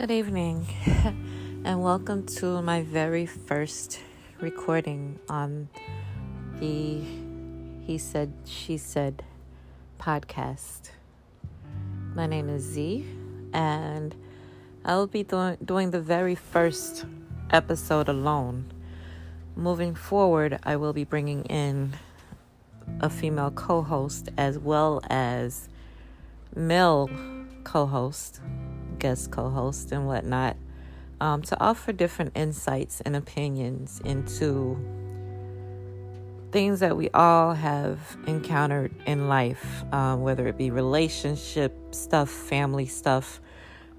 Good evening, and welcome to my very first recording on the He Said, She Said podcast. My name is Z, and I will be doing, doing the very first episode alone. Moving forward, I will be bringing in a female co host as well as male co host guest co host and whatnot um, to offer different insights and opinions into things that we all have encountered in life, um, whether it be relationship stuff, family stuff,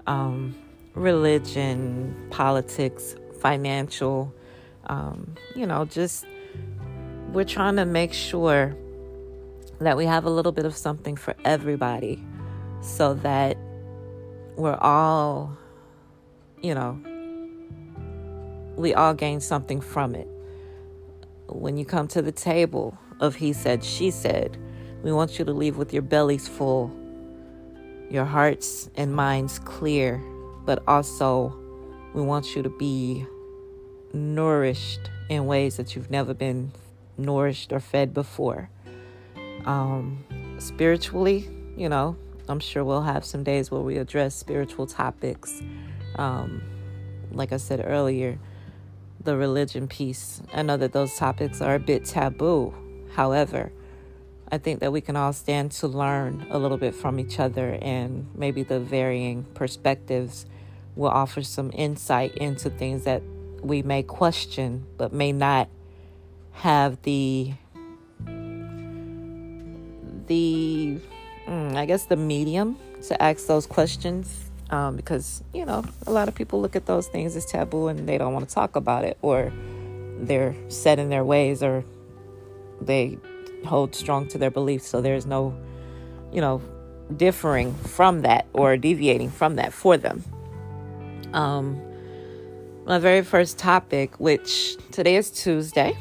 um, religion, politics, financial, um, you know, just we're trying to make sure that we have a little bit of something for everybody so that we're all, you know, we all gain something from it. When you come to the table of he said, she said, we want you to leave with your bellies full, your hearts and minds clear, but also we want you to be nourished in ways that you've never been nourished or fed before. Um, spiritually, you know, I'm sure we'll have some days where we address spiritual topics. Um, like I said earlier, the religion piece. I know that those topics are a bit taboo. However, I think that we can all stand to learn a little bit from each other, and maybe the varying perspectives will offer some insight into things that we may question but may not have the the I guess, the medium to ask those questions um, because, you know, a lot of people look at those things as taboo and they don't want to talk about it or they're set in their ways or they hold strong to their beliefs. So there's no, you know, differing from that or deviating from that for them. Um, my very first topic, which today is Tuesday,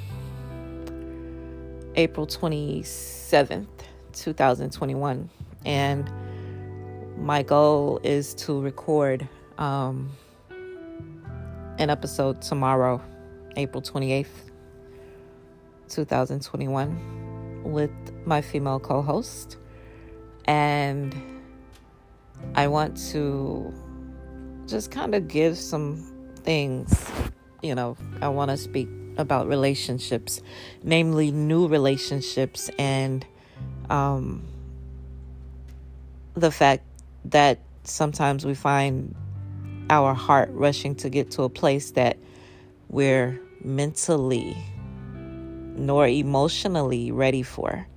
April 27th, 2021. And my goal is to record um, an episode tomorrow, April 28th, 2021, with my female co host. And I want to just kind of give some things, you know, I want to speak about relationships, namely new relationships and um, the fact that sometimes we find our heart rushing to get to a place that we're mentally nor emotionally ready for,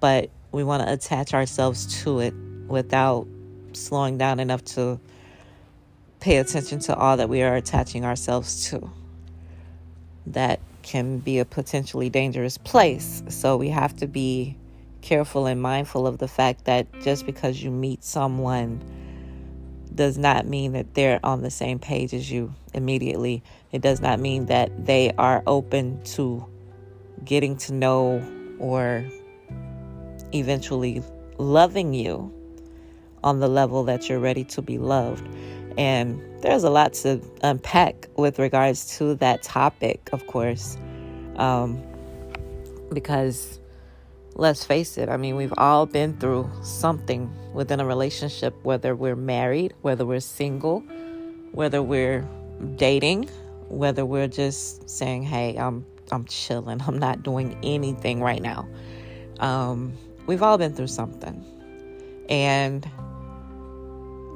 but we want to attach ourselves to it without slowing down enough to pay attention to all that we are attaching ourselves to. That can be a potentially dangerous place. So we have to be careful and mindful of the fact that just because you meet someone does not mean that they're on the same page as you immediately. It does not mean that they are open to getting to know or eventually loving you on the level that you're ready to be loved. And there's a lot to unpack with regards to that topic, of course, um, because let's face it, I mean, we've all been through something within a relationship, whether we're married, whether we're single, whether we're dating, whether we're just saying, hey, I'm I'm chilling, I'm not doing anything right now. Um, we've all been through something. And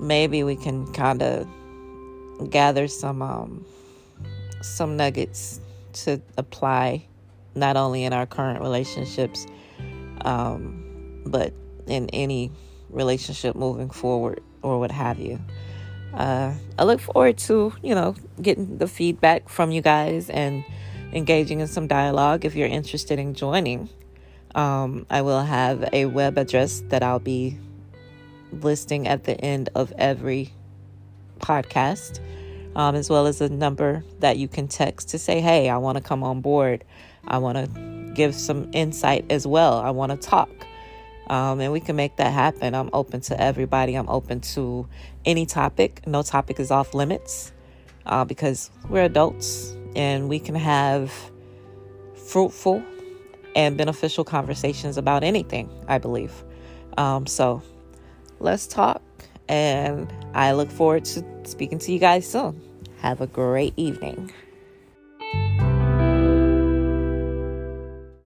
maybe we can kind of gather some um, some nuggets to apply not only in our current relationships um, but in any relationship moving forward or what have you. Uh, I look forward to, you know, getting the feedback from you guys and engaging in some dialogue if you're interested in joining. Um, I will have a web address that I'll be listing at the end of every podcast, um, as well as a number that you can text to say, hey, I want to come on board. I want to give some insight as well. I want to talk. Um, and we can make that happen. I'm open to everybody. I'm open to any topic. No topic is off limits uh, because we're adults and we can have fruitful and beneficial conversations about anything, I believe. Um, so let's talk. And I look forward to speaking to you guys soon. Have a great evening.